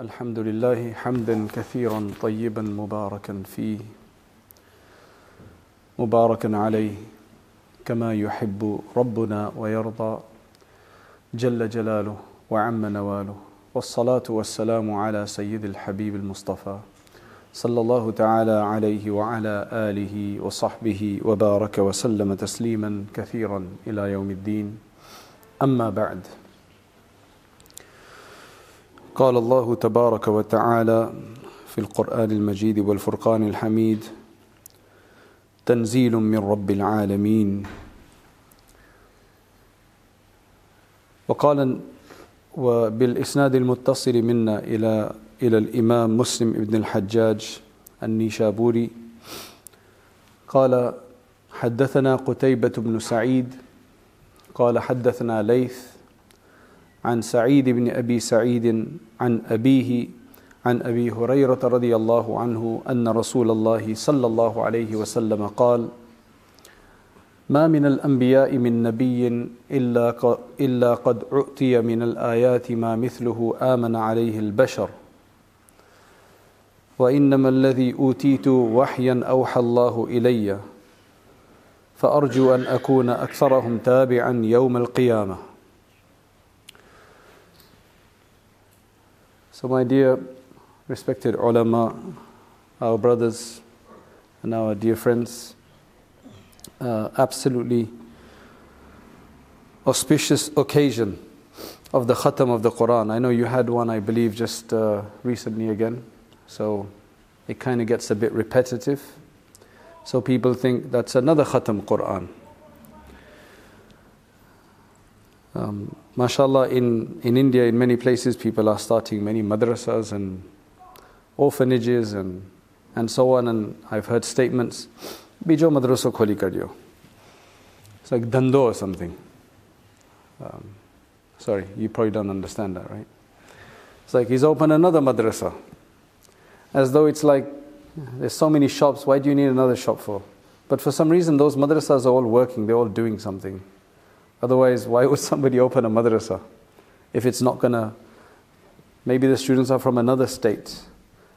الحمد لله حمدا كثيرا طيبا مباركا فيه مباركا عليه كما يحب ربنا ويرضى جل جلاله وعم نواله. والصلاة والسلام على سيد الحبيب المصطفى صلى الله تعالى عليه وعلى آله وصحبه وبارك وسلم تسليما كثيرا إلى يوم الدين. أما بعد قال الله تبارك وتعالى في القرآن المجيد والفرقان الحميد تنزيل من رب العالمين. وقال وبالإسناد المتصل منا إلى إلى الإمام مسلم بن الحجاج النيشابوري قال حدثنا قتيبة بن سعيد قال حدثنا ليث عن سعيد بن أبي سعيد عن أبيه عن أبي هريرة رضي الله عنه أن رسول الله صلى الله عليه وسلم قال ما من الأنبياء من نبي إلا إلا قد أعطي من الآيات ما مثله آمن عليه البشر. وإنما الذي أوتيت وحيا أوحى الله إلي فأرجو أن أكون أكثرهم تابعا يوم القيامة. So my dear respected ulama, our brothers and our dear friends, uh, absolutely auspicious occasion of the khatam of the Quran. I know you had one, I believe, just uh, recently again, so it kind of gets a bit repetitive. So people think that's another khatam Quran. Um, mashallah, in, in India, in many places, people are starting many madrasas and orphanages and, and so on. And I've heard statements, Bijo madrasa kholi kardiyo. It's like dando or something. Um, sorry, you probably don't understand that, right? It's like he's opened another madrasa. As though it's like, there's so many shops, why do you need another shop for? But for some reason, those madrasas are all working, they're all doing something. Otherwise, why would somebody open a madrasa if it's not going to? Maybe the students are from another state,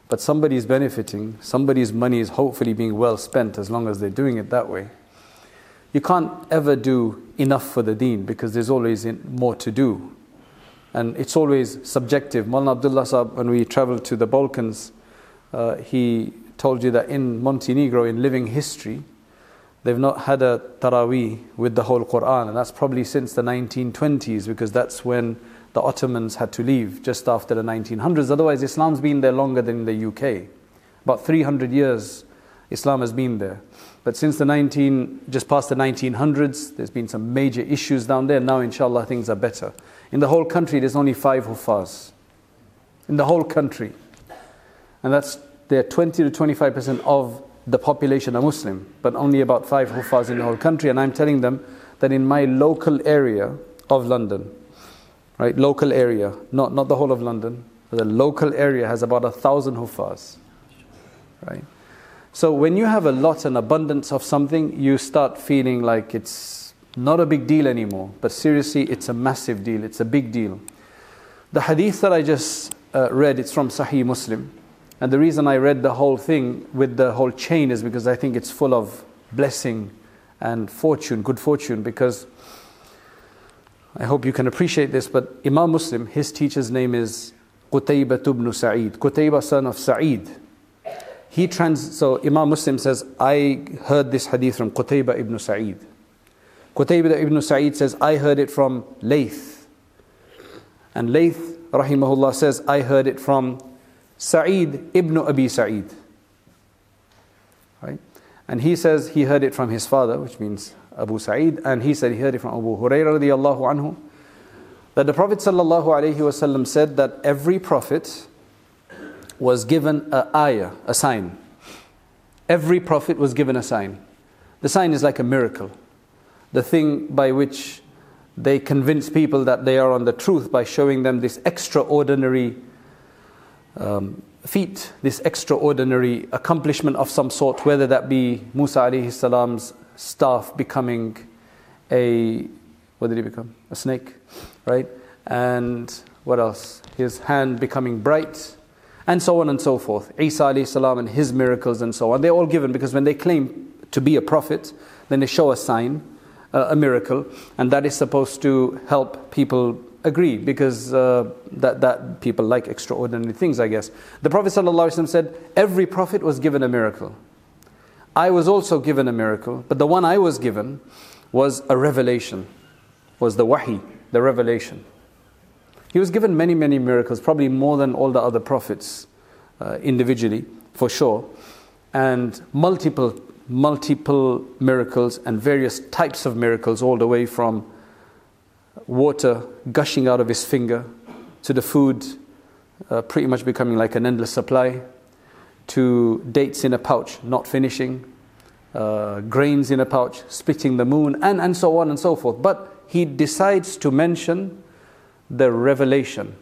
but somebody's benefiting, somebody's money is hopefully being well spent as long as they're doing it that way. You can't ever do enough for the deen because there's always more to do. And it's always subjective. Mullah Abdullah Sahab, when we traveled to the Balkans, uh, he told you that in Montenegro, in living history, They've not had a taraweeh with the whole Quran, and that's probably since the 1920s because that's when the Ottomans had to leave just after the 1900s. Otherwise, Islam's been there longer than the UK. About 300 years, Islam has been there. But since the 19, just past the 1900s, there's been some major issues down there. Now, inshallah, things are better. In the whole country, there's only five huffaz. In the whole country. And that's, they're 20 to 25% of the population are Muslim, but only about five Hufaz in the whole country. And I'm telling them that in my local area of London, right, local area, not, not the whole of London, the local area has about a thousand Hufaz, right? So when you have a lot and abundance of something, you start feeling like it's not a big deal anymore. But seriously, it's a massive deal, it's a big deal. The hadith that I just uh, read, it's from Sahih Muslim. And the reason I read the whole thing with the whole chain is because I think it's full of blessing and fortune, good fortune, because I hope you can appreciate this, but Imam Muslim, his teacher's name is Qutayba ibn Sa'id, Qutayba son of Sa'id. He trans so Imam Muslim says, I heard this hadith from Qutayba ibn Sa'id. Qutayba ibn Sa'id says, I heard it from Layth. And Layth, rahimahullah, says, I heard it from Sa'id ibn Abi Sa'id. Right? And he says he heard it from his father, which means Abu Sa'id, and he said he heard it from Abu Hurairah anhu, that the Prophet sallallahu alaihi wasallam said that every prophet was given a ayah, a sign. Every prophet was given a sign. The sign is like a miracle. The thing by which they convince people that they are on the truth by showing them this extraordinary um, feat, this extraordinary accomplishment of some sort, whether that be Musa alayhi salam's staff becoming a, what did he become? A snake, right? And what else? His hand becoming bright, and so on and so forth. Isa alayhi salam and his miracles and so on. They're all given because when they claim to be a prophet, then they show a sign, uh, a miracle, and that is supposed to help people agree because uh, that, that people like extraordinary things, I guess. The Prophet ﷺ said, Every prophet was given a miracle. I was also given a miracle, but the one I was given was a revelation, was the wahi, the revelation. He was given many, many miracles, probably more than all the other prophets uh, individually, for sure, and multiple, multiple miracles and various types of miracles, all the way from water gushing out of his finger to the food uh, pretty much becoming like an endless supply to dates in a pouch not finishing, uh, grains in a pouch, splitting the moon, and, and so on and so forth. But he decides to mention the revelation,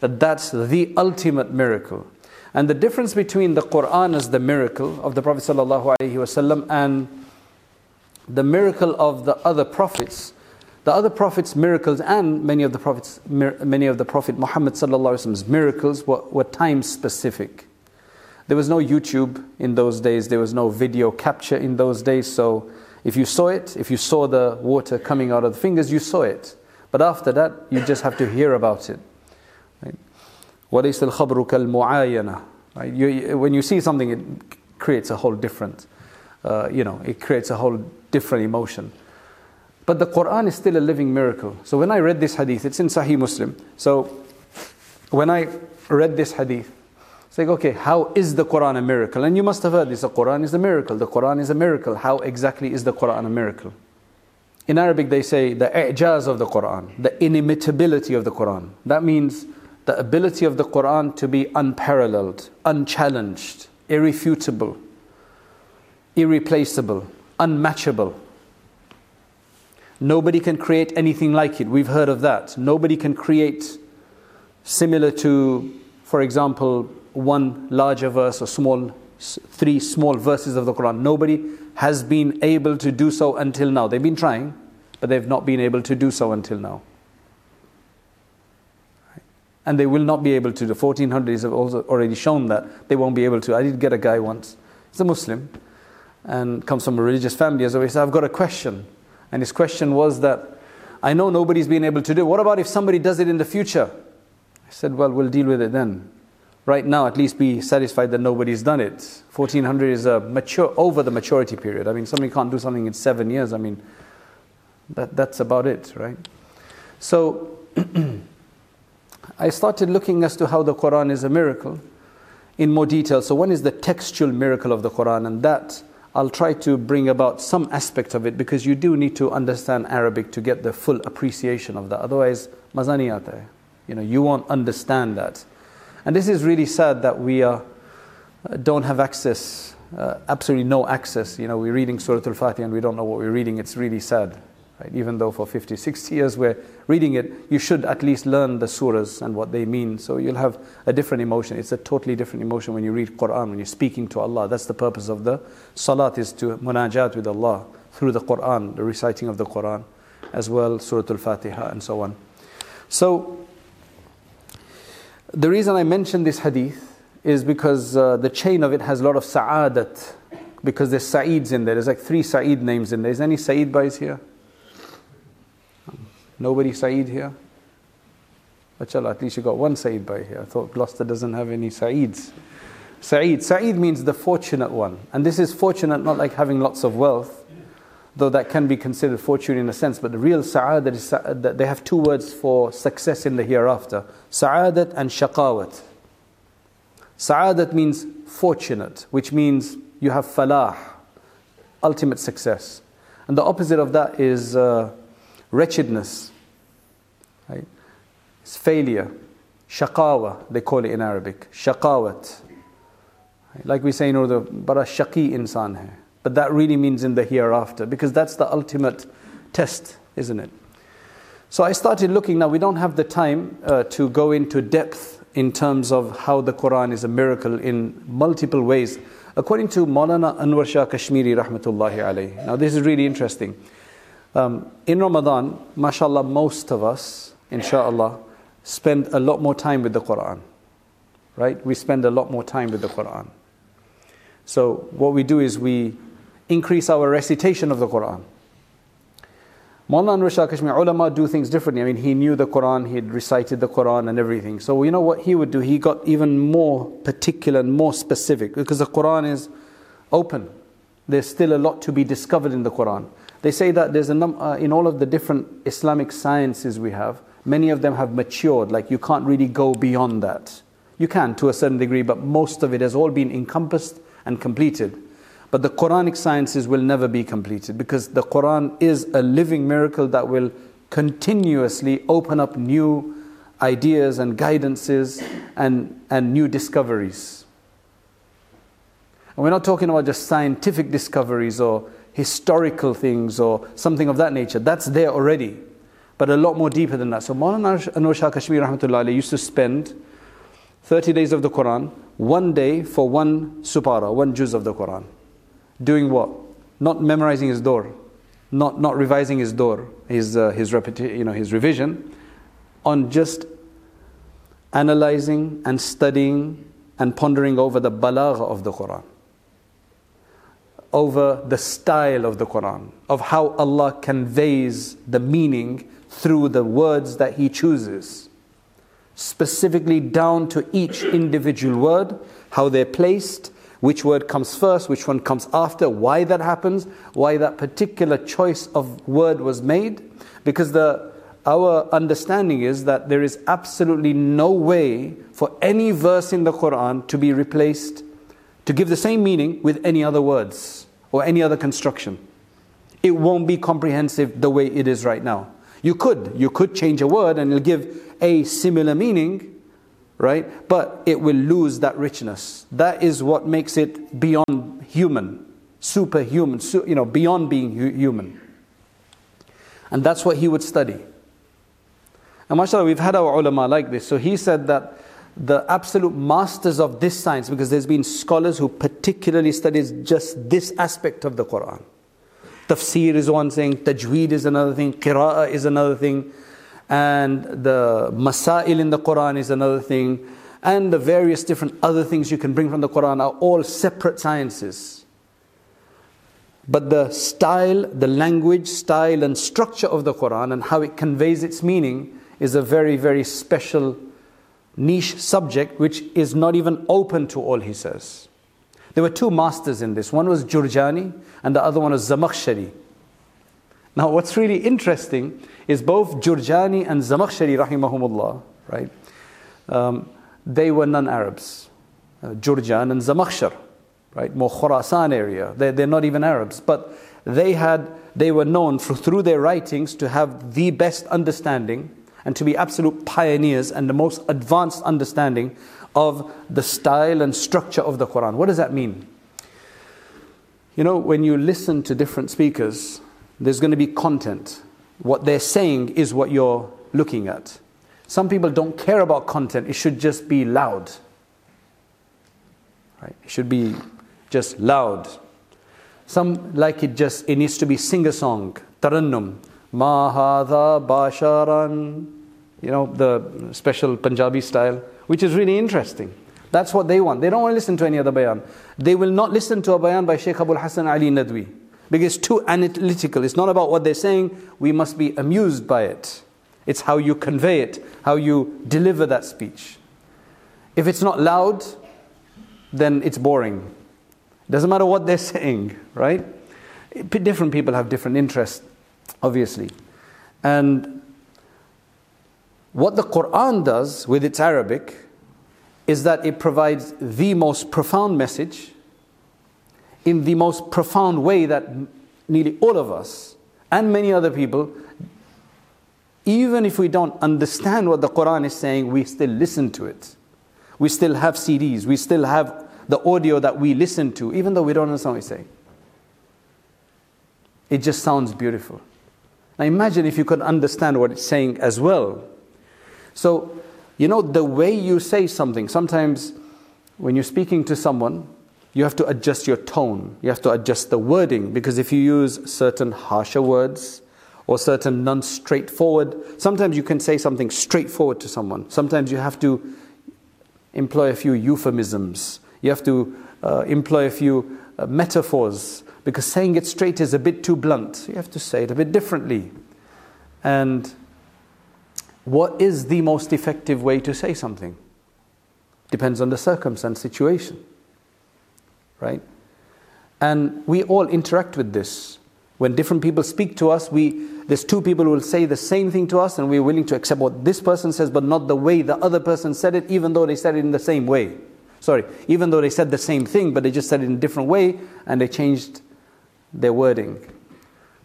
that that's the ultimate miracle. And the difference between the Quran as the miracle of the Prophet ﷺ and the miracle of the other prophets, the other prophets' miracles and many of the prophets, many of the Prophet Muhammad ﷺ's miracles were, were time specific. There was no YouTube in those days, there was no video capture in those days. So if you saw it, if you saw the water coming out of the fingers, you saw it. But after that, you just have to hear about it. وَلَيْسَ الْخَبْرُ كَالْمُعَايَنَةِ right? You, when you see something, it creates a whole different, uh, you know, it creates a whole different emotion. But the Quran is still a living miracle. So when I read this hadith, it's in Sahih Muslim. So when I read this hadith, it's like, okay, how is the Quran a miracle? And you must have heard this the Quran is a miracle. The Quran is a miracle. How exactly is the Quran a miracle? In Arabic, they say the i'jaz of the Quran, the inimitability of the Quran. That means the ability of the Quran to be unparalleled, unchallenged, irrefutable, irreplaceable, unmatchable. Nobody can create anything like it. We've heard of that. Nobody can create similar to, for example, one larger verse or small, three small verses of the Quran. Nobody has been able to do so until now. They've been trying, but they've not been able to do so until now. And they will not be able to. The 1400s have also already shown that they won't be able to. I did get a guy once, he's a Muslim and comes from a religious family. So he said, I've got a question. And his question was that I know nobody's been able to do it. What about if somebody does it in the future? I said, Well, we'll deal with it then right now at least be satisfied that nobody's done it. 1400 is a mature, over the maturity period. I mean, somebody can't do something in seven years. I mean, that, that's about it, right? So, I started looking as to how the Quran is a miracle in more detail. So, one is the textual miracle of the Quran, and that I'll try to bring about some aspect of it because you do need to understand Arabic to get the full appreciation of that. Otherwise, mazani aata You know, you won't understand that. And this is really sad that we uh, don't have access, uh, absolutely no access. You know, we're reading Surah Al Fatiha and we don't know what we're reading. It's really sad. Right? Even though for 50, 60 years we're reading it, you should at least learn the surahs and what they mean. So you'll have a different emotion. It's a totally different emotion when you read Quran, when you're speaking to Allah. That's the purpose of the salat is to munajat with Allah through the Quran, the reciting of the Quran, as well, Surah Al Fatiha and so on. So the reason I mention this hadith is because uh, the chain of it has a lot of sa'adat, because there's Sa'ids in there. There's like three Sa'id names in there. Is any Sa'id boys here? Nobody Sa'id here? Mashallah, at least you got one Sa'id by here. I thought Gloucester doesn't have any Sa'ids. Sa'id. Sa'id means the fortunate one. And this is fortunate not like having lots of wealth, though that can be considered fortune in a sense, but the real sa'adat is that they have two words for success in the hereafter sa'adat and shaqawat. Sa'adat means fortunate, which means you have falah, ultimate success. And the opposite of that is uh, wretchedness, right? It's failure. Shaqawa, they call it in Arabic. Shaqawat. Like we say in Urdu, bara shaqi insan hai. But that really means in the hereafter, because that's the ultimate test, isn't it? So I started looking. Now, we don't have the time uh, to go into depth in terms of how the Quran is a miracle in multiple ways. According to Maulana Anwar Shah Kashmiri, rahmatullahi alayhi. Now, this is really interesting. Um, in Ramadan, mashallah, most of us, inshallah, spend a lot more time with the Quran. Right? We spend a lot more time with the Quran. So, what we do is we increase our recitation of the Quran. Mullah Anwar Kashmir ulama do things differently. I mean, he knew the Quran, he had recited the Quran and everything. So, you know what he would do? He got even more particular and more specific because the Quran is open. There's still a lot to be discovered in the Quran. They say that there's a num- uh, in all of the different Islamic sciences we have, many of them have matured. Like you can't really go beyond that. You can to a certain degree, but most of it has all been encompassed and completed. But the Quranic sciences will never be completed because the Quran is a living miracle that will continuously open up new ideas and guidances and, and new discoveries. And we're not talking about just scientific discoveries or historical things or something of that nature. That's there already, but a lot more deeper than that. So Maulana Anwar Shah Kashmir rahmatullah used to spend 30 days of the Quran, one day for one supara, one juz of the Quran. Doing what? Not memorizing his door, not, not revising his door, his, uh, his, repeti- you know, his revision, on just analyzing and studying and pondering over the balagh of the Quran, over the style of the Quran, of how Allah conveys the meaning through the words that He chooses, specifically down to each individual word, how they're placed, which word comes first, which one comes after, why that happens, why that particular choice of word was made. Because the, our understanding is that there is absolutely no way for any verse in the Quran to be replaced, to give the same meaning with any other words or any other construction. It won't be comprehensive the way it is right now. You could, you could change a word and it'll give a similar meaning, right? But it will lose that richness. That is what makes it beyond human, superhuman, su- you know, beyond being hu- human. And that's what he would study. And mashallah, we've had our ulama like this. So he said that the absolute masters of this science, because there's been scholars who particularly studies just this aspect of the Quran. Tafsir is one thing, tajweed is another thing, qira'ah is another thing and the masail in the Quran is another thing, and the various different other things you can bring from the Quran are all separate sciences. But the style, the language, style, and structure of the Quran and how it conveys its meaning is a very, very special niche subject which is not even open to all, he says. There were two masters in this. One was Jurjani and the other one was Zamakhshari. Now, what's really interesting is both Jurjani and Zamakhshari, rahimahumullah, right? Um, they were non-Arabs. Uh, Jurjan and Zamakhshar, right? More Khurasan area. They're, they're not even Arabs, but they had they were known for, through their writings to have the best understanding and to be absolute pioneers and the most advanced understanding of the style and structure of the Quran. What does that mean? You know, when you listen to different speakers, there's going to be content. What they're saying is what you're looking at. Some people don't care about content, it should just be loud. Right? It should be just loud. Some like it just, it needs to be sing a song, tarannum, mahadha basharan, you know, the special Punjabi style, which is really interesting. That's what they want. They don't want to listen to any other bayan. They will not listen to a bayan by Sheikh Abul Hassan Ali Nadwi because it's too analytical. It's not about what they're saying. We must be amused by it. It's how you convey it, how you deliver that speech. If it's not loud, then it's boring. Doesn't matter what they're saying, right? Different people have different interests, obviously. And what the Quran does with its Arabic is that it provides the most profound message in the most profound way that nearly all of us and many other people, even if we don't understand what the Quran is saying, we still listen to it. We still have CDs, we still have the audio that we listen to, even though we don't understand what he's saying. It just sounds beautiful. Now imagine if you could understand what it's saying as well. So, you know, the way you say something, sometimes when you're speaking to someone, you have to adjust your tone, you have to adjust the wording, because if you use certain harsher words or certain non straightforward. Sometimes you can say something straightforward to someone. Sometimes you have to employ a few euphemisms. You have to uh, employ a few uh, metaphors because saying it straight is a bit too blunt. You have to say it a bit differently. And what is the most effective way to say something? Depends on the circumstance, situation. Right? And we all interact with this. When different people speak to us, we, there's two people who will say the same thing to us, and we're willing to accept what this person says, but not the way the other person said it, even though they said it in the same way. Sorry, even though they said the same thing, but they just said it in a different way and they changed their wording.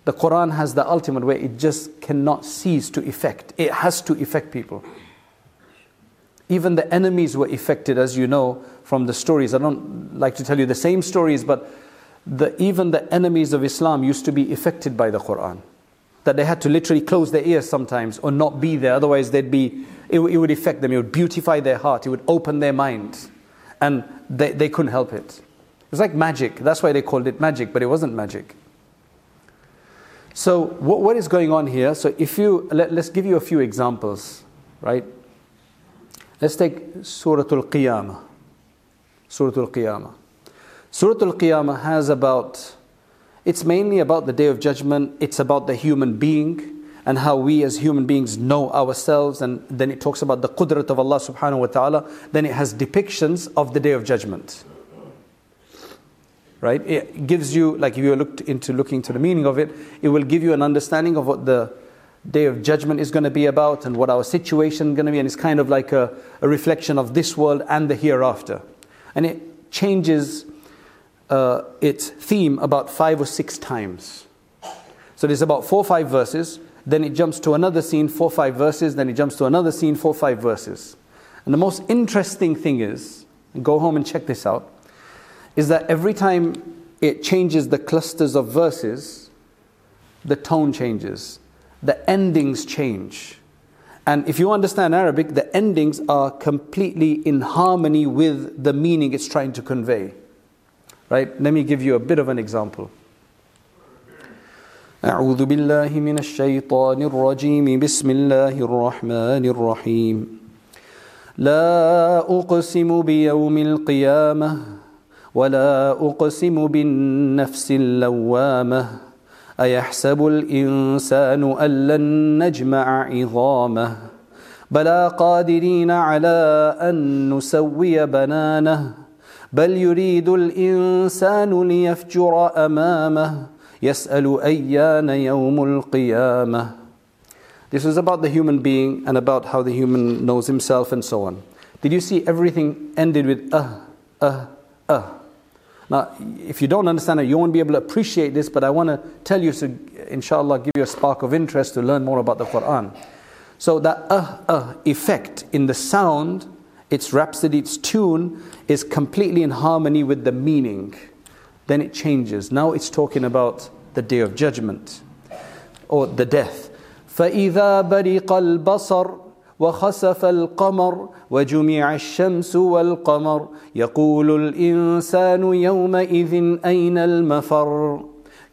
The Quran has the ultimate way, it just cannot cease to affect. It has to affect people. Even the enemies were affected, as you know from the stories. I don't like to tell you the same stories, but the, even the enemies of Islam used to be affected by the Quran. That they had to literally close their ears sometimes or not be there, otherwise, they'd be, it, it would affect them, it would beautify their heart, it would open their mind. and they, they couldn't help it. It was like magic. That's why they called it magic, but it wasn't magic. So, what, what is going on here? So, if you let, let's give you a few examples, right? Let's take Surah Al Qiyamah. Surah Al Qiyamah. Surah Al Qiyamah has about, it's mainly about the day of judgment, it's about the human being and how we as human beings know ourselves. And then it talks about the qudrat of Allah subhanahu wa ta'ala. Then it has depictions of the day of judgment. Right? It gives you, like if you looked into looking to the meaning of it, it will give you an understanding of what the day of judgment is going to be about and what our situation is going to be. And it's kind of like a, a reflection of this world and the hereafter. And it changes uh, its theme about five or six times. So there's about four or five verses then it jumps to another scene, four, or five verses, then it jumps to another scene, four, or five verses. And the most interesting thing is, go home and check this out, is that every time it changes the clusters of verses, the tone changes, the endings change. And if you understand Arabic, the endings are completely in harmony with the meaning it's trying to convey. Right? Let me give you a bit of an example. أعوذ بالله من الشيطان الرجيم بسم الله الرحمن الرحيم لا أقسم بيوم القيامة ولا أقسم بالنفس اللوامة أيحسب الإنسان أن لن نجمع عظامه بلى قادرين على أن نسوي بنانه بل يريد الإنسان ليفجر أمامه يسأل أيان يوم القيامة This is about the human being and about how the human knows himself and so on. Did you see everything ended with uh, uh, uh? Now, if you don't understand it, you won't be able to appreciate this, but I want to tell you, so inshallah, give you a spark of interest to learn more about the Quran. So, that uh, uh effect in the sound, its rhapsody, its tune, is completely in harmony with the meaning then it changes. Now it's talking about the day of judgment or the death. فإذا برق البصر وخسف القمر وجمع الشمس والقمر. يقول الإنسان يومئذ أين المفر؟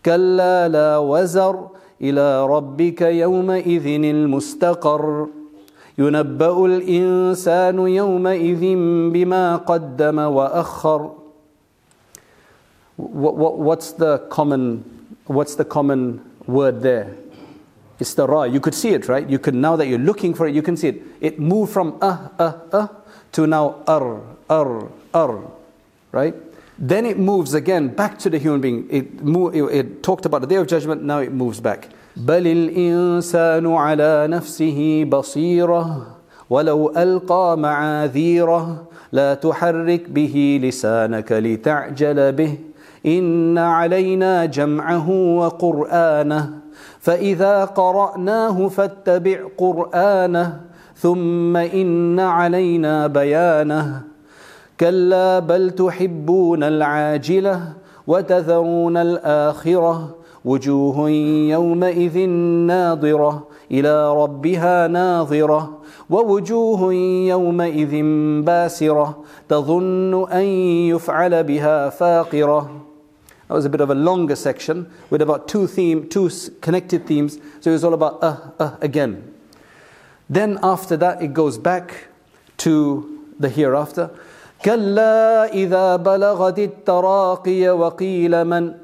كلا لا وزر إلى ربك يومئذ المستقر. ينبأ الإنسان يومئذ بما قدم what, what's the common what's the common word there? It's the ra. You could see it, right? You could now that you're looking for it, you can see it. It moved from uh uh uh to now ar ar ar, right? Then it moves again back to the human being. It, move, it, it talked about the day of judgment. Now it moves back. بل الإنسان على نفسه بصيرة ولو ألقى معاذيره لا تحرك به لسانك لتعجل به إن علينا جمعه وقرآنه فإذا قرأناه فاتبع قرآنه ثم إن علينا بيانه. كلا بل تحبون العاجلة وتذرون الآخرة. وجوه يومئذ ناظرة إلى ربها ناظرة. ووجوه يومئذ باسرة تظن أن يفعل بها فاقرة. That was a bit of a longer section with about two theme, two connected themes. So it was all about uh, uh again. Then after that, it goes back to the hereafter. كلا إذا بلغت التراقي وقيل من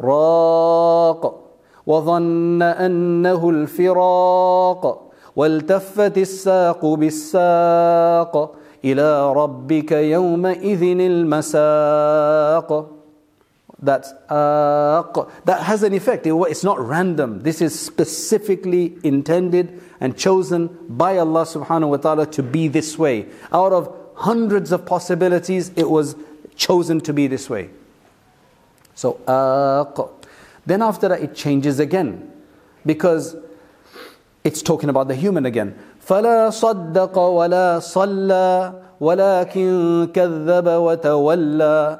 راق وظن أنه الفراق والتفت الساق بالساق إلى ربك يومئذ المساق That's uh, that has an effect. It's not random. This is specifically intended and chosen by Allah subhanahu wa ta'ala to be this way. Out of hundreds of possibilities, it was chosen to be this way. So, uh, then after that, it changes again because it's talking about the human again. فلا صدق ولا صلى ولكن كذب وتولى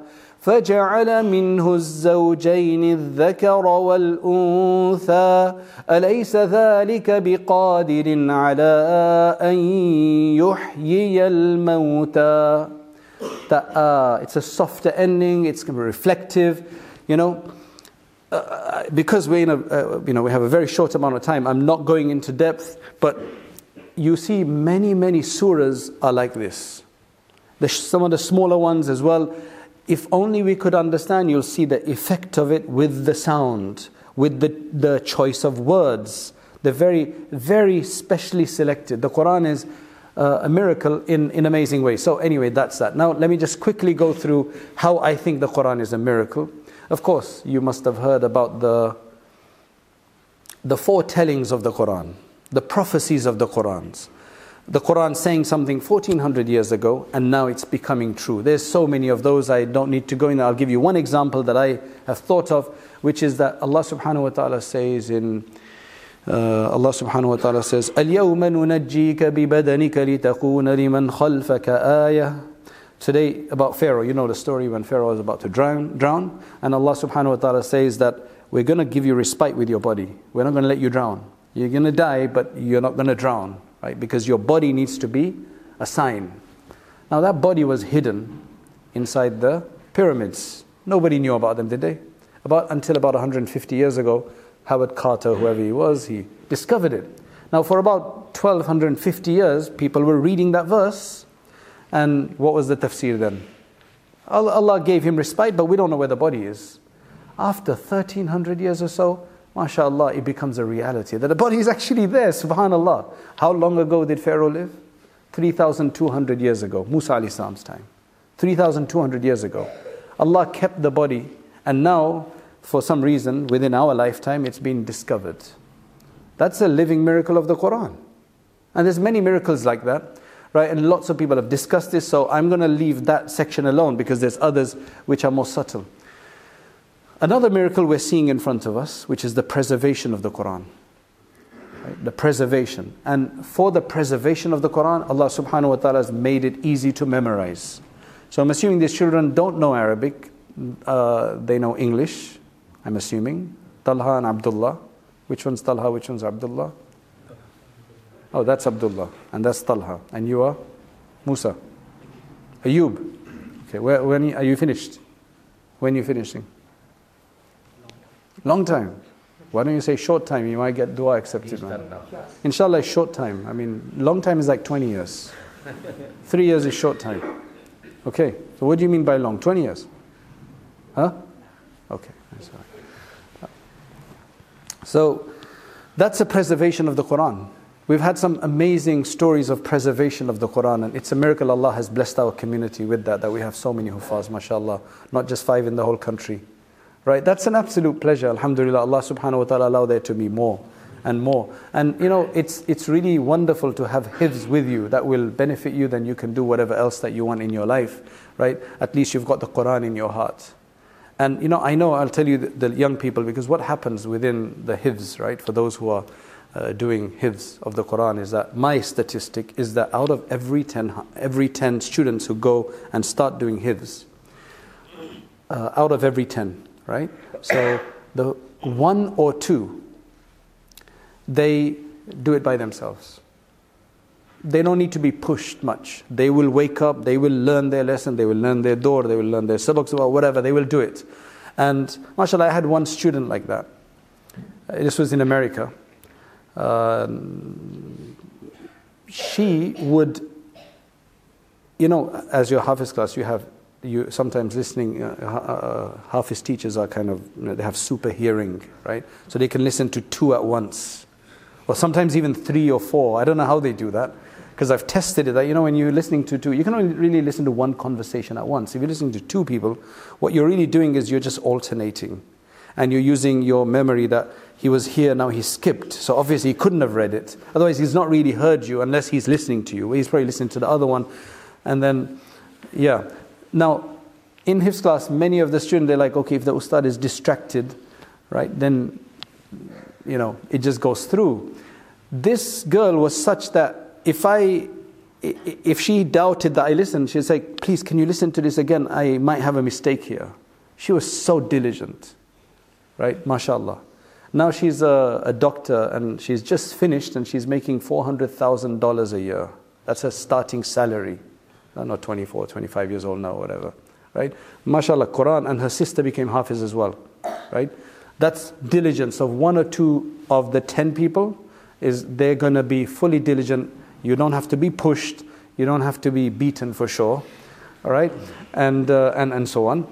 فجعل منه الزوجين الذكر والأنثى أليس ذلك بقادر على أن يحيي الموتى that uh, it's a softer ending, it's going to be reflective, you know. Uh, uh, because we in a, uh, you know, we have a very short amount of time, I'm not going into depth, but you see many, many surahs are like this. The, some of the smaller ones as well if only we could understand, you'll see the effect of it with the sound, with the, the choice of words. They're very, very specially selected. The Quran is uh, a miracle in, in amazing ways. So, anyway, that's that. Now, let me just quickly go through how I think the Quran is a miracle. Of course, you must have heard about the, the foretellings of the Quran, the prophecies of the Qurans the Quran saying something 1400 years ago and now it's becoming true. There's so many of those I don't need to go in. I'll give you one example that I have thought of, which is that Allah subhanahu wa ta'ala says in uh, Allah subhanahu wa ta'ala says, الْيَوْمَ نُنَجِّيكَ بِبَدَنِكَ لِتَكُونَ لِمَنْ خَلْفَكَ آيَةً Today about Pharaoh, you know the story when Pharaoh was about to drown, drown and Allah subhanahu wa ta'ala says that we're going to give you respite with your body. We're not going to let you drown. You're going to die, but you're not going to drown right? Because your body needs to be a sign. Now, that body was hidden inside the pyramids. Nobody knew about them, did they? About until about 150 years ago, Howard Carter, whoever he was, he discovered it. Now, for about 1250 years, people were reading that verse, and what was the tafsir then? Allah gave him respite, but we don't know where the body is. After 1300 years or so, MashaAllah, it becomes a reality that the body is actually there, subhanAllah. How long ago did Pharaoh live? 3,200 years ago, Musa alayhi salam's time. 3,200 years ago. Allah kept the body, and now, for some reason, within our lifetime, it's been discovered. That's a living miracle of the Quran. And there's many miracles like that, right? And lots of people have discussed this, so I'm going to leave that section alone because there's others which are more subtle. Another miracle we're seeing in front of us, which is the preservation of the Quran. Right? The preservation. And for the preservation of the Quran, Allah subhanahu wa ta'ala has made it easy to memorize. So I'm assuming these children don't know Arabic, uh, they know English, I'm assuming. Talha and Abdullah. Which one's Talha, which one's Abdullah? Oh, that's Abdullah, and that's Talha. And you are? Musa. Ayub. Okay, where, when are you finished? When are you finishing? Long time. Why don't you say short time? You might get dua accepted. Inshallah, short time. I mean, long time is like 20 years. Three years is short time. Okay, so what do you mean by long? 20 years? Huh? Okay, So that's a preservation of the Quran. We've had some amazing stories of preservation of the Quran, and it's a miracle Allah has blessed our community with that, that we have so many Hufaz, mashallah, not just five in the whole country. Right? That's an absolute pleasure. Alhamdulillah, Allah subhanahu wa ta'ala allow there to be more and more. And you know, it's, it's really wonderful to have hifz with you that will benefit you, then you can do whatever else that you want in your life, right? At least you've got the Quran in your heart. And you know, I know I'll tell you the, the young people because what happens within the hifz, right, for those who are uh, doing hifz of the Quran is that my statistic is that out of every 10, every 10 students who go and start doing hifz, uh, out of every 10, right? So the one or two, they do it by themselves. They don't need to be pushed much. They will wake up, they will learn their lesson, they will learn their door, they will learn their sabaks, whatever, they will do it. And mashallah, I had one student like that. This was in America. Uh, she would, you know, as your Hafiz class, you have you sometimes listening. Uh, uh, Hafiz teachers are kind of you know, they have super hearing, right? So they can listen to two at once, or sometimes even three or four. I don't know how they do that because I've tested it that you know when you're listening to two, you can only really listen to one conversation at once. If you're listening to two people, what you're really doing is you're just alternating, and you're using your memory that he was here now he skipped. So obviously he couldn't have read it. Otherwise he's not really heard you unless he's listening to you. He's probably listening to the other one, and then yeah. Now in his class, many of the students they're like, okay, if the ustad is distracted, right, then you know it just goes through. This girl was such that if I if she doubted that I listened, she'd say, Please, can you listen to this again? I might have a mistake here. She was so diligent, right? mashallah. Now she's a, a doctor and she's just finished and she's making $400,000 a year. That's her starting salary. Not 24, 25 years old now, whatever, right? MashaAllah, Quran, and her sister became Hafiz as well, right? That's diligence of one or two of the 10 people is they're going to be fully diligent you don't have to be pushed. You don't have to be beaten for sure. All right? And, uh, and, and so on.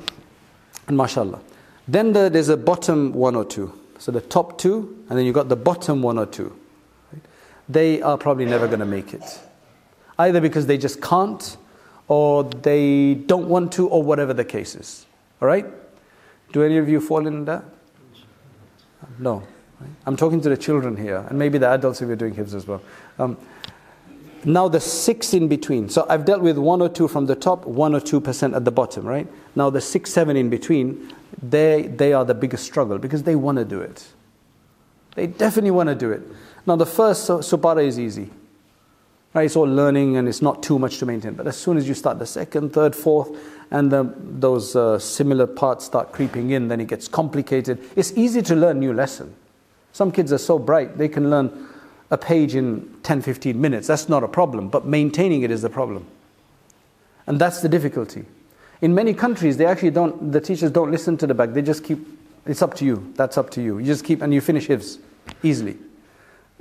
And mashallah. Then the, there's a bottom one or two. So the top two, and then you've got the bottom one or two. Right? They are probably never going to make it. Either because they just can't, or they don't want to, or whatever the case is. All right? Do any of you fall in that? No. I'm talking to the children here, and maybe the adults if you're doing hifz as well. Um, now the six in between. So I've dealt with one or two from the top, one or two percent at the bottom, right? Now the six, seven in between, they, they are the biggest struggle because they want to do it. They definitely want to do it. Now the first supara is easy. Right? It's all learning and it's not too much to maintain. But as soon as you start the second, third, fourth, and the, those uh, similar parts start creeping in, then it gets complicated. It's easy to learn new lesson. Some kids are so bright, they can learn a page in 10, 15 minutes. That's not a problem, but maintaining it is the problem. And that's the difficulty. In many countries, they actually don't, the teachers don't listen to the back. They just keep, it's up to you. That's up to you. You just keep, and you finish hifz easily.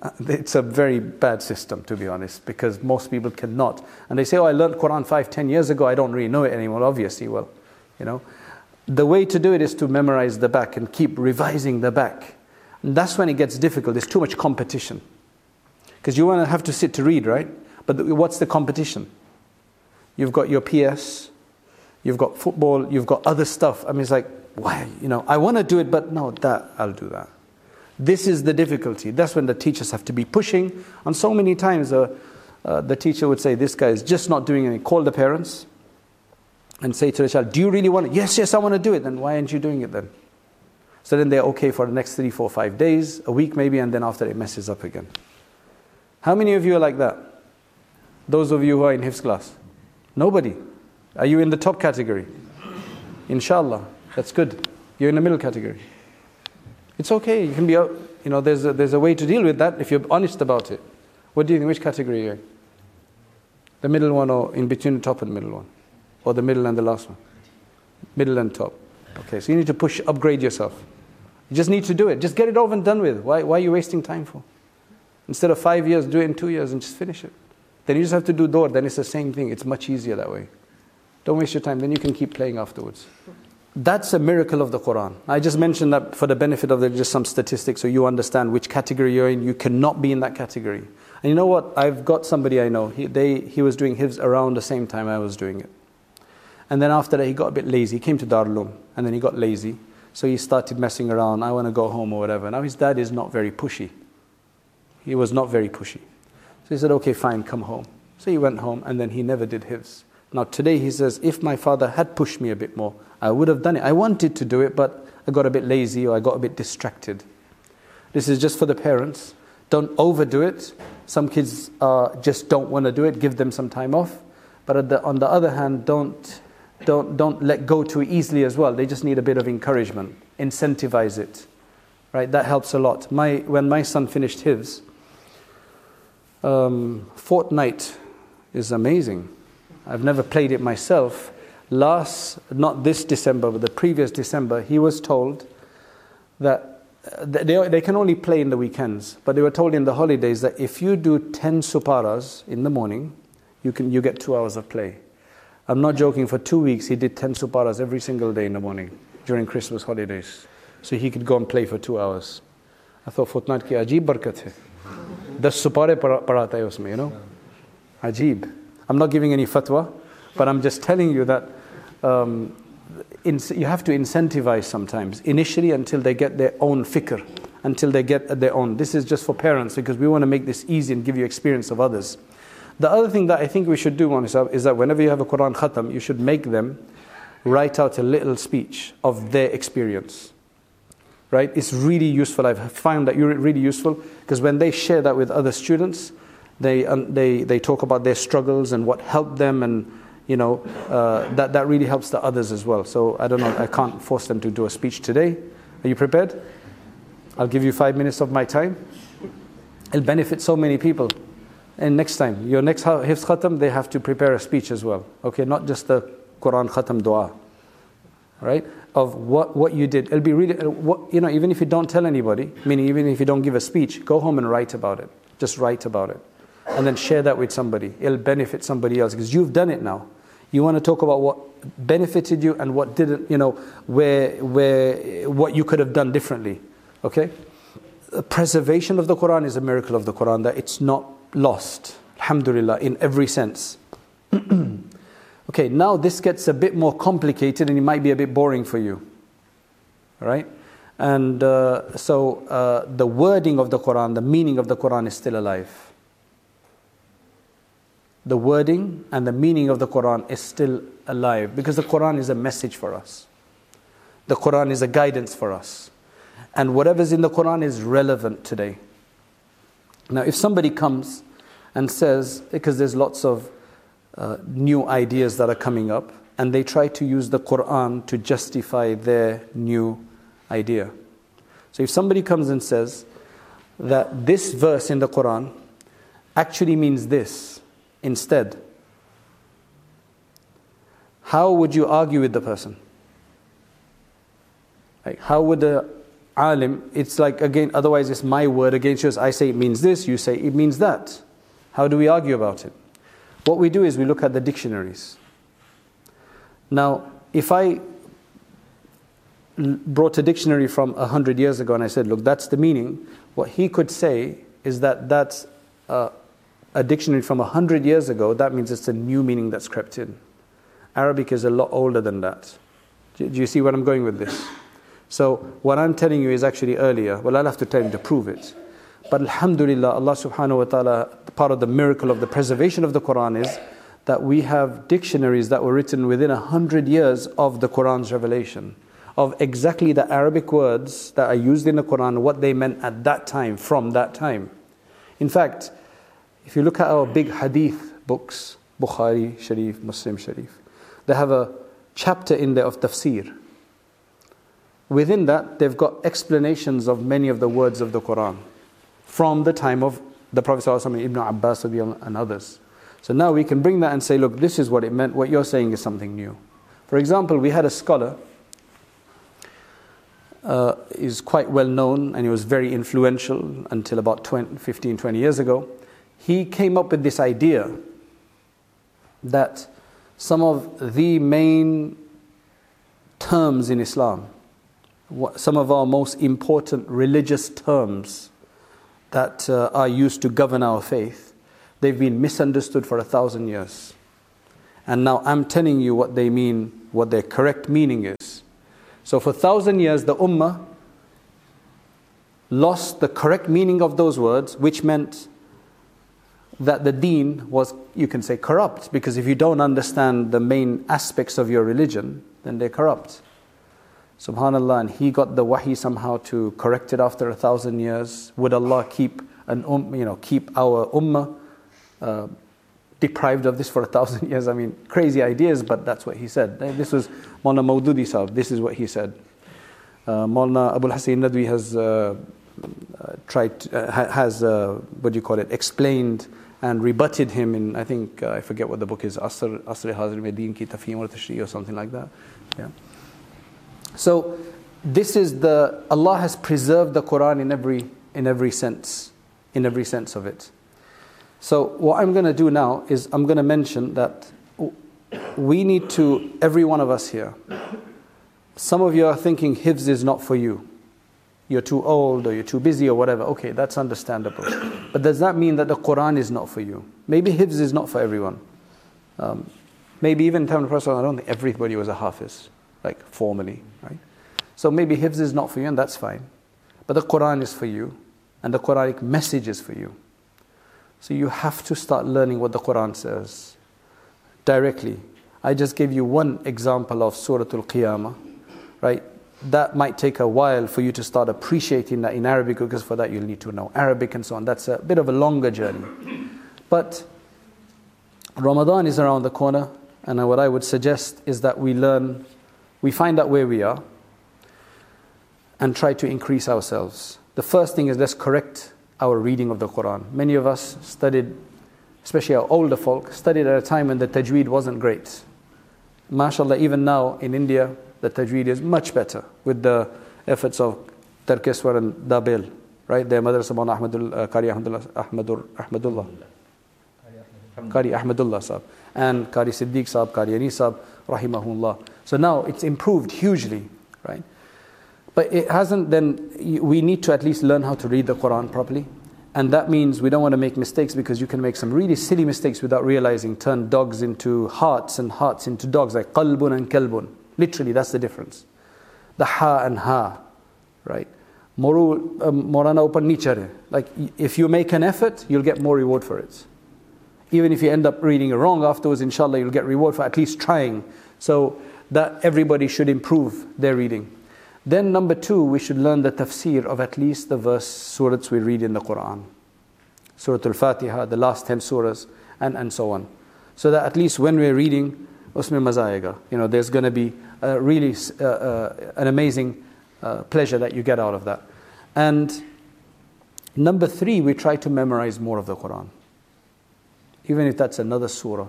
Uh, it's a very bad system, to be honest, because most people cannot. And they say, oh, I learned Quran five, ten years ago. I don't really know it anymore. Obviously, well, you know. The way to do it is to memorize the back and keep revising the back. And that's when it gets difficult. There's too much competition. Because you want to have to sit to read, right? But what's the competition? You've got your PS, you've got football, you've got other stuff. I mean, it's like, why? You know, I want to do it, but no, that, I'll do that. This is the difficulty. That's when the teachers have to be pushing. And so many times, uh, uh, the teacher would say, This guy is just not doing anything. Call the parents and say to the child, Do you really want it? Yes, yes, I want to do it. Then why aren't you doing it then? So then they're okay for the next three, four, five days, a week maybe, and then after it messes up again. How many of you are like that? Those of you who are in Hifz class? Nobody. Are you in the top category? Inshallah. That's good. You're in the middle category. It's okay. You can be, you know, there's a, there's a way to deal with that if you're honest about it. What do you think? Which category are you? The middle one or in between the top and middle one? Or the middle and the last one? Middle and top. Okay, so you need to push, upgrade yourself. You just need to do it. Just get it over and done with. Why, why are you wasting time for? Instead of five years, do it in two years and just finish it. Then you just have to do door, then it's the same thing. It's much easier that way. Don't waste your time, then you can keep playing afterwards. That's a miracle of the Quran. I just mentioned that for the benefit of the, just some statistics so you understand which category you're in. You cannot be in that category. And you know what? I've got somebody I know. He, they, he was doing his around the same time I was doing it. And then after that, he got a bit lazy. He came to Darul and then he got lazy. So he started messing around. I want to go home or whatever. Now his dad is not very pushy. He was not very pushy. So he said, okay, fine, come home. So he went home and then he never did his. Now today he says, if my father had pushed me a bit more, I would have done it. I wanted to do it, but I got a bit lazy or I got a bit distracted. This is just for the parents Don't overdo it. Some kids uh, just don't want to do it. Give them some time off. But the, on the other hand, don't, don't, don't let go too easily as well. They just need a bit of encouragement. Incentivize it. Right? That helps a lot. My, when my son finished his, um, Fortnite is amazing. I've never played it myself last, not this December, but the previous December, he was told that they, they can only play in the weekends, but they were told in the holidays that if you do 10 suparas in the morning, you, can, you get two hours of play. I'm not joking, for two weeks he did 10 suparas every single day in the morning during Christmas holidays. So he could go and play for two hours. I thought, Fortnite ki ajeeb barkat hai. That's supare parata hai usme, you know? Ajeeb. I'm not giving any fatwa, but I'm just telling you that um, in, you have to incentivize sometimes, initially until they get their own fikr, until they get their own. This is just for parents because we want to make this easy and give you experience of others. The other thing that I think we should do, Monisab, is that whenever you have a Quran khatam, you should make them write out a little speech of their experience right? It's really useful. I've found that you're really useful because when they share that with other students, they, um, they, they talk about their struggles and what helped them, and you know uh, that, that really helps the others as well. So I don't know, I can't force them to do a speech today. Are you prepared? I'll give you five minutes of my time. It'll benefit so many people. And next time, your next Hifz Khatam, they have to prepare a speech as well. Okay, not just the Quran Khatam dua. Right? of what, what you did. It'll be really, what, you know, even if you don't tell anybody, meaning even if you don't give a speech, go home and write about it. Just write about it. And then share that with somebody. It'll benefit somebody else because you've done it now. You want to talk about what benefited you and what didn't, you know, where, where, what you could have done differently. Okay? The preservation of the Quran is a miracle of the Quran that it's not lost. Alhamdulillah, in every sense. Okay, now this gets a bit more complicated and it might be a bit boring for you. Right? And uh, so uh, the wording of the Quran, the meaning of the Quran is still alive. The wording and the meaning of the Quran is still alive because the Quran is a message for us. The Quran is a guidance for us. And whatever's in the Quran is relevant today. Now, if somebody comes and says, because there's lots of uh, new ideas that are coming up, and they try to use the Quran to justify their new idea. So if somebody comes and says that this verse in the Quran actually means this instead, how would you argue with the person? Like, how would the alim, it's like again, otherwise it's my word against yours. I say it means this, you say it means that. How do we argue about it? What we do is we look at the dictionaries. Now, if I brought a dictionary from a 100 years ago and I said, look, that's the meaning, what he could say is that that's a dictionary from 100 years ago, that means it's a new meaning that's crept in. Arabic is a lot older than that. Do, you see where I'm going with this? So, what I'm telling you is actually earlier. Well, I'll have to tell you to prove it. But Alhamdulillah, Allah subhanahu wa ta'ala, part of the miracle of the preservation of the Quran is that we have dictionaries that were written within a hundred years of the Quran's revelation, of exactly the Arabic words that are used in the Quran, what they meant at that time, from that time. In fact, if you look at our big hadith books, Bukhari Sharif, Muslim Sharif, they have a chapter in there of tafsir. Within that, they've got explanations of many of the words of the Quran from the time of the Prophet ﷺ, Ibn Abbas and others. So now we can bring that and say, look, this is what it meant. What you're saying is something new. For example, we had a scholar, uh, is quite well known and he was very influential until about 20, 15, 20 years ago. He came up with this idea that some of the main terms in Islam, some of our most important religious terms, that uh, are used to govern our faith, they've been misunderstood for a thousand years. And now I'm telling you what they mean, what their correct meaning is. So for a thousand years, the Ummah lost the correct meaning of those words, which meant that the deen was, you can say, corrupt, because if you don't understand the main aspects of your religion, then they're corrupt. Subhanallah, and he got the wahi somehow to correct it after a thousand years. Would Allah keep an um, you know, keep our ummah uh, deprived of this for a thousand years. I mean, crazy ideas, but that's what he said. This was Maulana Maududi Sahib, this is what he said. Uh, Maulana Abul Hasan Nadwi has uh, uh, tried, uh, has, uh, what do you call it, explained and rebutted him in, I think, uh, I forget what the book is, Asr, Asr Hazir Medin ki Tafhim or Tashri or something like that. Yeah. So, this is the, Allah has preserved the Quran in every, in every sense, in every sense of it. So, what I'm going to do now is I'm going to mention that we need to, every one of us here, some of you are thinking Hifz is not for you. You're too old or you're too busy or whatever. Okay, that's understandable. But does that mean that the Quran is not for you? Maybe Hifz is not for everyone. Um, maybe even in terms of I don't think everybody was a Hafiz, like formally, right? So maybe Hifz is not for you and that's fine. But the Quran is for you and the Quranic message is for you. So you have to start learning what the Quran says directly. I just gave you one example of Surah Al Qiyamah, right? That might take a while for you to start appreciating that in Arabic, because for that you'll need to know Arabic and so on. That's a bit of a longer journey. But Ramadan is around the corner, and what I would suggest is that we learn, we find out where we are, and try to increase ourselves. The first thing is let's correct our reading of the Quran. Many of us studied, especially our older folk, studied at a time when the tajweed wasn't great. MashaAllah, even now in India, the tajweed is much better with the efforts of Tarkeswar and Dabhel, right? Their mother, Sabana Ahmadul, uh, Qari Ahmadullah, Ahmadur, Ahmadullah. Qari Ahmadullah Sahab. And Qari Siddiq Sahab, Qari Ani Sahab, Rahimahullah. So now it's improved hugely, right? But it hasn't then, we need to at least learn how to read the Quran properly. And that means we don't want to make mistakes because you can make some really silly mistakes without realizing, turn dogs into hearts and hearts into dogs, like qalbun and kalbun. Literally, that's the difference. The ha and ha, right? Moru, um, morana open nichare. Like, if you make an effort, you'll get more reward for it. Even if you end up reading it wrong afterwards, inshallah, you'll get reward for at least trying. So, that everybody should improve their reading. Then, number two, we should learn the tafsir of at least the verse surahs we read in the Quran. Surah Al Fatiha, the last 10 surahs, and, and so on. So that at least when we're reading, Know, there's going to be a really uh, uh, an amazing uh, pleasure that you get out of that. And number three, we try to memorize more of the Quran, even if that's another surah.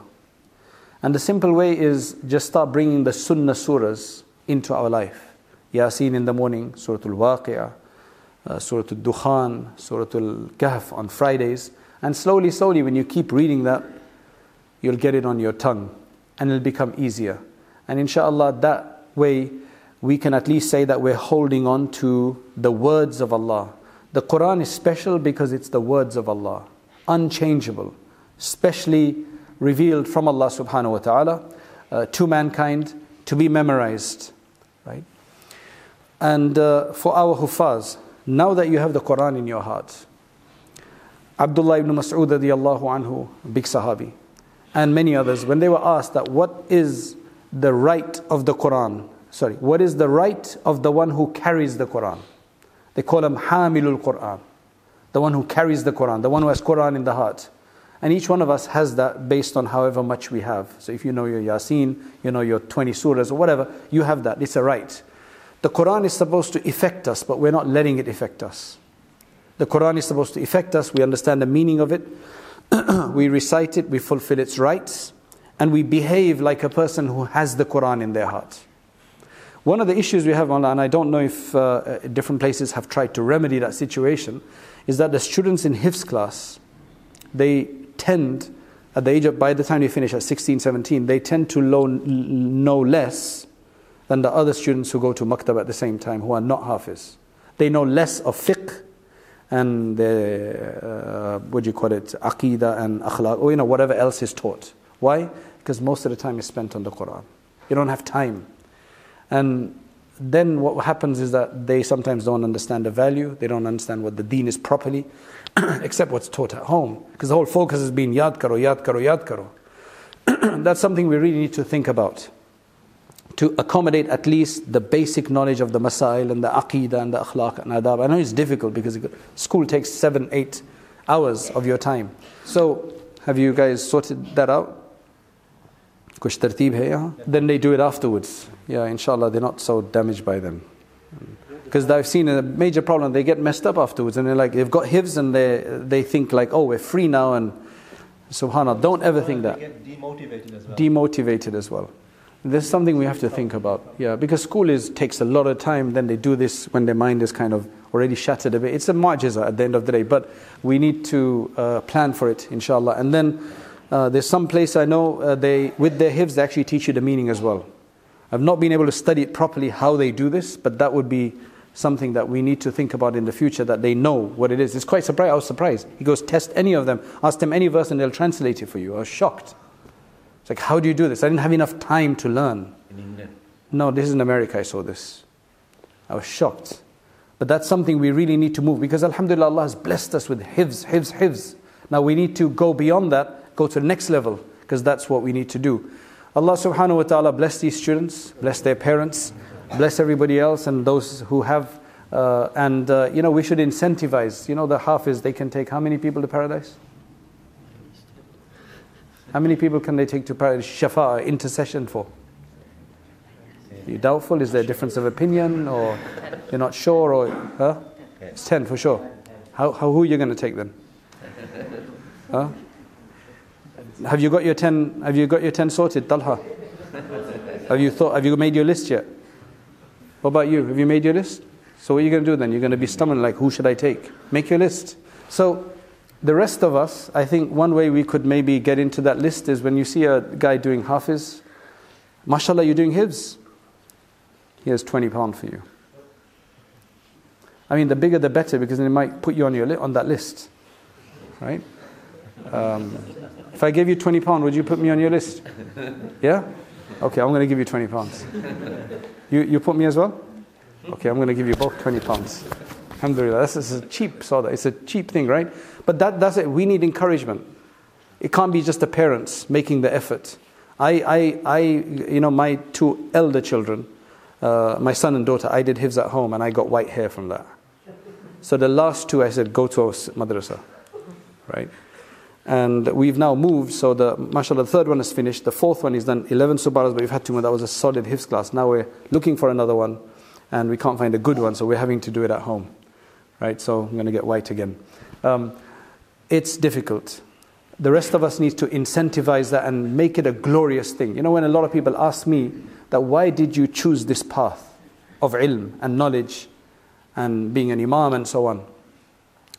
And the simple way is just start bringing the Sunnah surahs into our life. Yasin in the morning, Surah Al Waqi'ah, uh, Surah Al Dukhan, Surah Al Kahf on Fridays. And slowly, slowly, when you keep reading that, you'll get it on your tongue and it'll become easier. And inshallah, that way we can at least say that we're holding on to the words of Allah. The Quran is special because it's the words of Allah, unchangeable, specially revealed from Allah subhanahu wa ta'ala uh, to mankind to be memorized. Right? And uh, for our Hufaz, now that you have the Quran in your heart, Abdullah ibn Mas'ud radiallahu anhu, big Sahabi, and many others, when they were asked that what is the right of the Quran, sorry, what is the right of the one who carries the Quran? They call him Hamilul Quran, the one who carries the Quran, the one who has Quran in the heart. And each one of us has that based on however much we have. So if you know your Yasin, you know your 20 surahs or whatever, you have that. It's a right. The Quran is supposed to affect us, but we're not letting it affect us. The Quran is supposed to affect us, we understand the meaning of it, we recite it, we fulfill its rights, and we behave like a person who has the Quran in their heart. One of the issues we have, and I don't know if uh, different places have tried to remedy that situation, is that the students in Hifz class, they tend, at the age of, by the time they finish at 16, 17, they tend to know less than the other students who go to maktab at the same time who are not hafiz. They know less of fiqh and the, uh, what do you call it, aqidah and akhlaq, or you know, whatever else is taught. Why? Because most of the time is spent on the Quran. You don't have time. And then what happens is that they sometimes don't understand the value, they don't understand what the deen is properly, except what's taught at home. Because the whole focus has been yad karo, yad karo, yad karo. That's something we really need to think about to accommodate at least the basic knowledge of the masail and the aqidah and the akhlaq and adab. I know it's difficult because school takes seven, eight hours of your time. So, have you guys sorted that out? Tartib hai, Then they do it afterwards. Yeah, inshallah, they're not so damaged by them. Because I've seen a major problem, they get messed up afterwards and they're like, they've got hifz and they, they think like, oh, we're free now and subhanAllah. Don't ever think that. demotivated as well. Demotivated as well there's something we have to think about yeah because school is takes a lot of time then they do this when their mind is kind of already shattered a bit it's a mu'jiza at the end of the day but we need to uh, plan for it inshallah and then uh, there's some place I know uh, they, with their hifz, they actually teach you the meaning as well. I've not been able to study it properly how they do this, but that would be something that we need to think about in the future that they know what it is. It's quite surprised. I was surprised. He goes, test any of them, ask them any verse, and they'll translate it for you. I was shocked. It's like, how do you do this? I didn't have enough time to learn. in England. No, this is in America, I saw this. I was shocked. But that's something we really need to move because Alhamdulillah, Allah has blessed us with hifz, hifz, hifz. Now we need to go beyond that go to the next level because that's what we need to do. Allah subhanahu wa ta'ala bless these students, bless their parents, bless everybody else and those who have. Uh, and uh, you know, we should incentivize. You know, the hafiz, they can take how many people to paradise? How many people can they take to paradise? Shafa'a, intercession for? Are you doubtful? Is there a difference of opinion or you're not sure? Or, huh? It's 10 for sure. How, how, who are you going to take then? Huh? Have you got your 10, have you got your 10 sorted, Talha? Have you thought, have you made your list yet? What about you? Have you made your list? So what are you going to do then? You're going to be stumbling like, who should I take? Make your list. So the rest of us, I think one way we could maybe get into that list is when you see a guy doing hafiz, mashallah, you're doing hifz. Here's 20 pound for you. I mean, the bigger the better because then it might put you on, your li- on that list. Right? Um, if I gave you 20 pounds, would you put me on your list? Yeah? Okay, I'm going to give you 20 pounds. You, you put me as well? Okay, I'm going to give you both 20 pounds. Alhamdulillah. This is a cheap soda. It's a cheap thing, right? But that, that's it. We need encouragement. It can't be just the parents making the effort. I, I, I you know, my two elder children, uh, my son and daughter, I did hifz at home and I got white hair from that. So the last two, I said, go to our madrasa, right? And we've now moved, so the, mashallah, the third one is finished. The fourth one is done 11 subaras, but we've had two more. That was a solid hifz class. Now we're looking for another one, and we can't find a good one, so we're having to do it at home. Right? So I'm going to get white again. Um, it's difficult. The rest of us need to incentivize that and make it a glorious thing. You know, when a lot of people ask me that why did you choose this path of ilm and knowledge and being an imam and so on?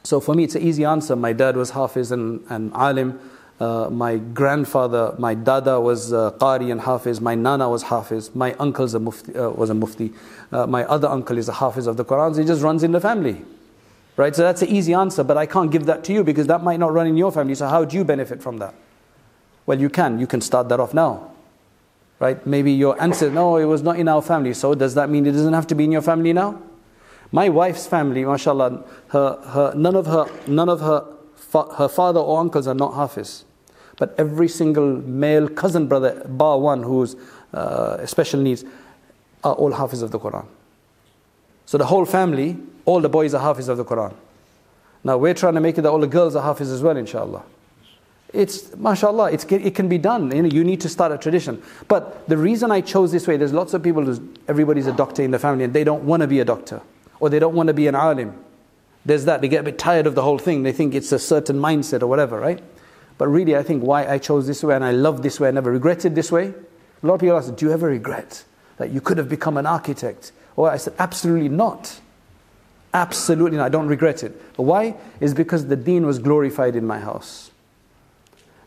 So for me, it's an easy answer. My dad was Hafiz and, and Alim. Uh, my grandfather, my dada was uh, Qari and Hafiz. My nana was Hafiz. My uncle uh, was a Mufti. Uh, my other uncle is a Hafiz of the Quran. So it just runs in the family. Right? So that's an easy answer, but I can't give that to you because that might not run in your family. So how do you benefit from that? Well, you can. You can start that off now. Right? Maybe your answer, no, it was not in our family. So does that mean it doesn't have to be in your family now? My wife's family, mashallah, her, her, none of her, none of her, fa- her father or uncles are not Hafiz. But every single male cousin brother, bar one who's uh, special needs, are all Hafiz of the Quran. So the whole family, all the boys are Hafiz of the Quran. Now we're trying to make it that all the girls are Hafiz as well, inshallah. It's, mashallah, it's, it can be done. You, know, you need to start a tradition. But the reason I chose this way, there's lots of people, who's, everybody's a doctor in the family and they don't want to be a doctor or they don't want to be an alim. There's that. They get a bit tired of the whole thing. They think it's a certain mindset or whatever, right? But really, I think why I chose this way and I love this way, I never regretted this way. A lot of people ask, Do you ever regret that you could have become an architect? Or I said, Absolutely not. Absolutely not. I don't regret it. But why? Is because the deen was glorified in my house.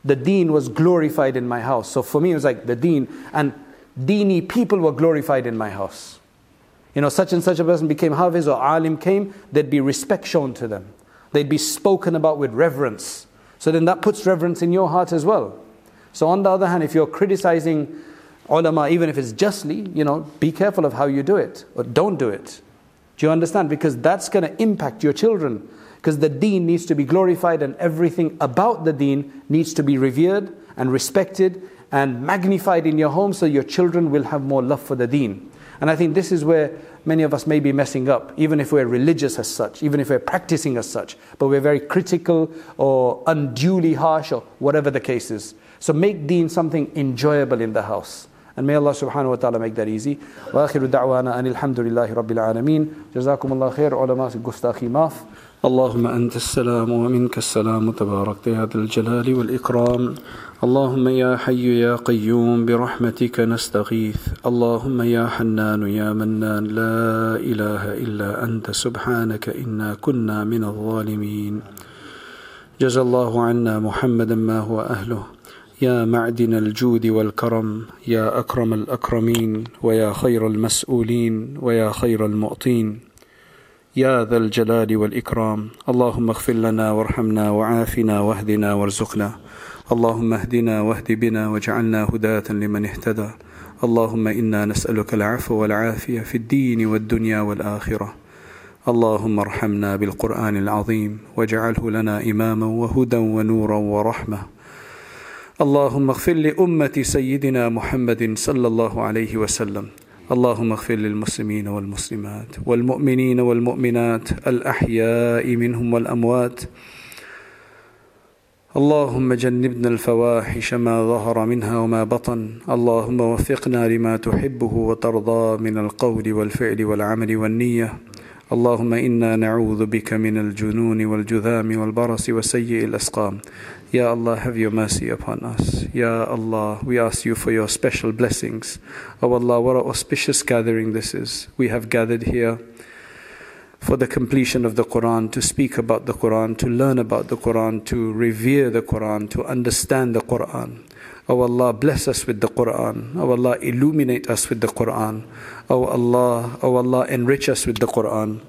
The deen was glorified in my house. So for me, it was like the deen, and deeni people were glorified in my house you know, such and such a person became Hafiz or Alim came, there'd be respect shown to them. They'd be spoken about with reverence. So then that puts reverence in your heart as well. So on the other hand, if you're criticizing ulama, even if it's justly, you know, be careful of how you do it or don't do it. Do you understand? Because that's going to impact your children. Because the deen needs to be glorified and everything about the deen needs to be revered and respected and magnified in your home so your children will have more love for the deen. And I think this is where many of us may be messing up, even if we're religious as such, even if we're practicing as such, but we're very critical or unduly harsh or whatever the case is. So make deen something enjoyable in the house. Allah subhanahu wa ta'ala make that easy. وآخر دعوانا أن الحمد لله رب العالمين جزاكم الله خير علماء gustahi maf. اللهم أنت السلام ومنك السلام تبارك يا ذا الجلال والإكرام اللهم يا حي يا قيوم برحمتك نستغيث اللهم يا حنان يا منان لا إله إلا أنت سبحانك إنا كنا من الظالمين جزى الله عنا محمدا ما هو أهله يا معدن الجود والكرم يا أكرم الأكرمين ويا خير المسؤولين ويا خير المعطين يا ذا الجلال والإكرام اللهم اغفر لنا وارحمنا وعافنا واهدنا وارزقنا. اللهم اهدنا واهد بنا واجعلنا هداة لمن اهتدى. اللهم إنا نسألك العفو والعافية في الدين والدنيا والآخرة. اللهم ارحمنا بالقرآن العظيم واجعله لنا إماما وهدى ونورا ورحمة. اللهم اغفر لأمة سيدنا محمد صلى الله عليه وسلم. اللهم اغفر للمسلمين والمسلمات والمؤمنين والمؤمنات الأحياء منهم والأموات. اللهم جنبنا الفواحش ما ظهر منها وما بطن. اللهم وفقنا لما تحبه وترضى من القول والفعل والعمل والنية. اللهم انا نعوذ بك من الجنون والجذام والبرص وسيء الاسقام Ya Allah, have your mercy upon us. Ya Allah, we ask you for your special blessings. Oh Allah, what an auspicious gathering this is. We have gathered here for the completion of the Quran, to speak about the Quran, to learn about the Quran, to revere the Quran, to understand the Quran. Oh Allah, bless us with the Quran. Oh Allah, illuminate us with the Quran. Oh Allah, oh Allah, enrich us with the Quran.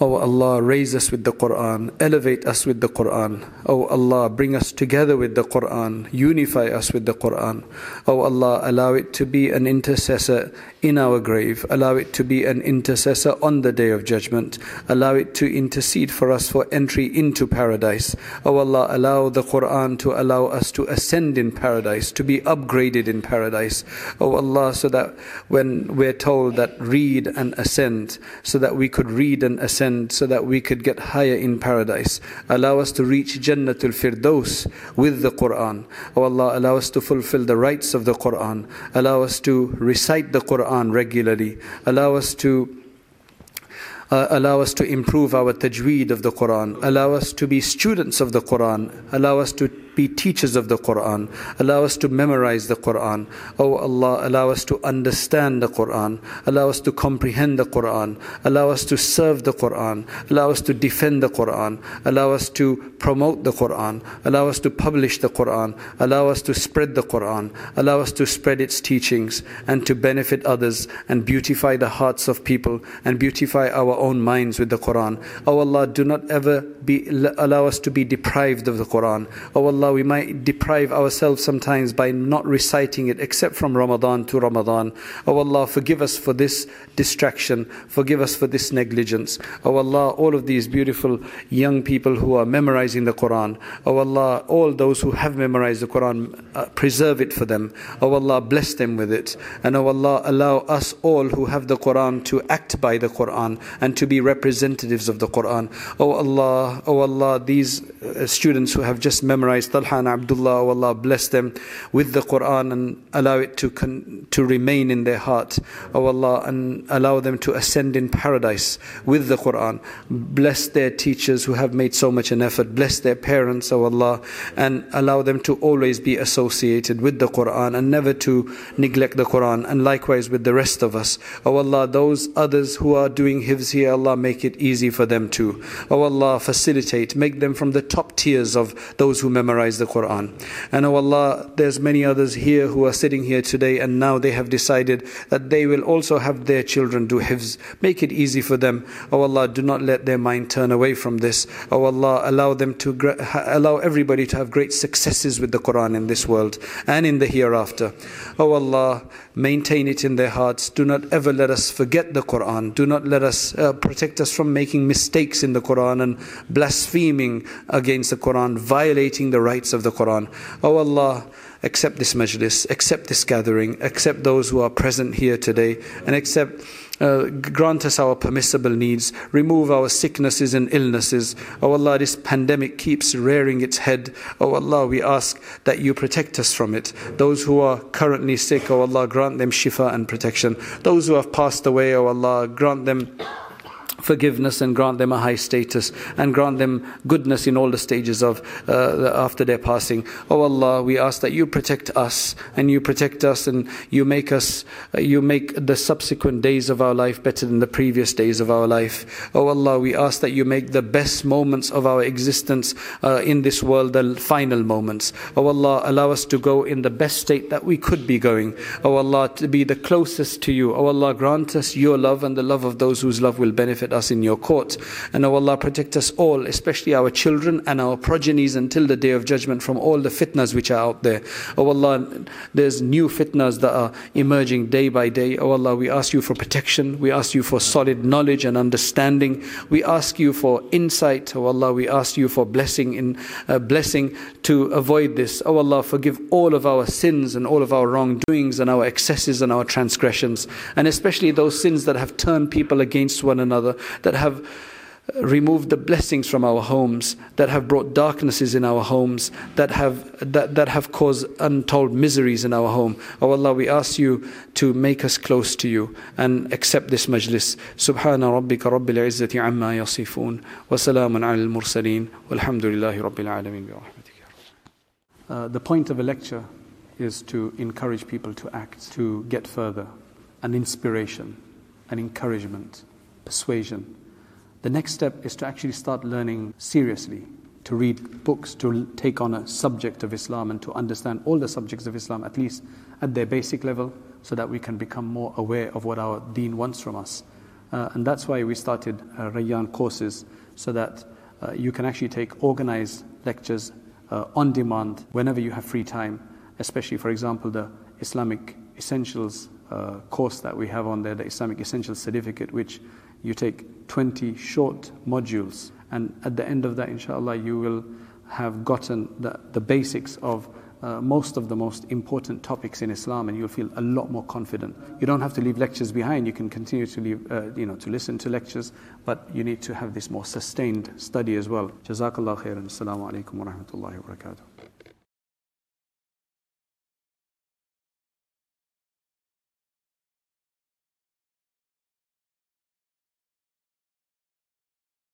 Oh Allah, raise us with the Quran, elevate us with the Quran. Oh Allah, bring us together with the Quran, unify us with the Quran. Oh Allah, allow it to be an intercessor in our grave. Allow it to be an intercessor on the day of judgment. Allow it to intercede for us for entry into paradise. Oh Allah, allow the Quran to allow us to ascend in paradise, to be upgraded in paradise. Oh Allah, so that when we're told that read and ascend, so that we could read and ascend, so that we could get higher in paradise. Allow us to reach Jannatul Firdaus with the Quran. Oh Allah, allow us to fulfill the rights of the Quran. Allow us to recite the Quran regularly. Allow us to uh, allow us to improve our tajweed of the Quran. Allow us to be students of the Quran. Allow us to be teachers of the Quran. Allow us to memorize the Quran. Oh Allah, allow us to understand the Quran. Allow us to comprehend the Quran. Allow us to serve the Quran. Allow us to defend the Quran. Allow us to promote the Quran. Allow us to publish the Quran. Allow us to spread the Quran. Allow us to spread its teachings and to benefit others and beautify the hearts of people and beautify our own minds with the Quran. Oh Allah, do not ever be, allow us to be deprived of the Quran. Oh Allah, we might deprive ourselves sometimes by not reciting it except from Ramadan to Ramadan. Oh Allah, forgive us for this distraction. Forgive us for this negligence. Oh Allah, all of these beautiful young people who are memorizing the Quran. Oh Allah, all those who have memorized the Quran, uh, preserve it for them. Oh Allah, bless them with it. And oh Allah, allow us all who have the Quran to act by the Quran and to be representatives of the Quran. Oh Allah, oh Allah, these uh, students who have just memorized Talha and Abdullah, oh Allah, bless them with the Quran and allow it to, con- to remain in their heart. Oh Allah, and allow them to ascend in paradise with the Quran. Bless their teachers who have made so much an effort. Bless their parents, oh Allah, and allow them to always be associated with the Quran and never to neglect the Quran. And likewise with the rest of us. Oh Allah, those others who are doing hifz Allah, make it easy for them too. Oh Allah, facilitate, make them from the top tiers of those who memorize memorize the Quran. And oh Allah, there's many others here who are sitting here today and now they have decided that they will also have their children do hifz. Make it easy for them. Oh Allah, do not let their mind turn away from this. Oh Allah, allow them to allow everybody to have great successes with the Quran in this world and in the hereafter. Oh Allah, maintain it in their hearts. Do not ever let us forget the Quran. Do not let us uh, protect us from making mistakes in the Quran and blaspheming against the Quran, violating the rights of the Quran. Oh Allah, accept this majlis, accept this gathering, accept those who are present here today, and accept uh, grant us our permissible needs, remove our sicknesses and illnesses. Oh Allah, this pandemic keeps rearing its head. Oh Allah, we ask that you protect us from it. Those who are currently sick, oh Allah, grant them shifa and protection. Those who have passed away, oh Allah, grant them forgiveness and grant them a high status and grant them goodness in all the stages of uh, after their passing. Oh Allah, we ask that you protect us and you protect us and you make us, uh, you make the subsequent days of our life better than the previous days of our life. Oh Allah, we ask that you make the best moments of our existence uh, in this world the final moments. Oh Allah, allow us to go in the best state that we could be going. Oh Allah, to be the closest to you. Oh Allah, grant us your love and the love of those whose love will benefit us in your court. And O Allah, protect us all, especially our children and our progenies until the day of judgment from all the fitnas which are out there. O Allah, there's new fitnas that are emerging day by day. O Allah, we ask you for protection. We ask you for solid knowledge and understanding. We ask you for insight. O Allah, we ask you for blessing in uh, blessing to avoid this. O Allah, forgive all of our sins and all of our wrongdoings and our excesses and our transgressions, and especially those sins that have turned people against one another that have removed the blessings from our homes, that have brought darknesses in our homes, that have, that, that have caused untold miseries in our home. Oh Allah, we ask you to make us close to you and accept this majlis. Subhana rabbika rabbil izzati amma yasifun. Wa salamun ala al-mursaleen walhamdulillahi rabbil alameen uh, The point of a lecture is to encourage people to act, to get further, an inspiration, an encouragement persuasion. The next step is to actually start learning seriously, to read books, to take on a subject of Islam and to understand all the subjects of Islam, at least at their basic level, so that we can become more aware of what our deen wants from us. Uh, and that's why we started uh, Rayyan courses, so that uh, you can actually take organized lectures uh, on demand whenever you have free time, especially, for example, the Islamic Essentials uh, course that we have on there, the Islamic Essentials Certificate, which you take 20 short modules, and at the end of that, inshallah, you will have gotten the, the basics of uh, most of the most important topics in Islam, and you'll feel a lot more confident. You don't have to leave lectures behind. You can continue to leave, uh, you know, to listen to lectures, but you need to have this more sustained study as well. Jazakallah khairan. Assalamu alaikum wa rahmatullahi wa barakatuh.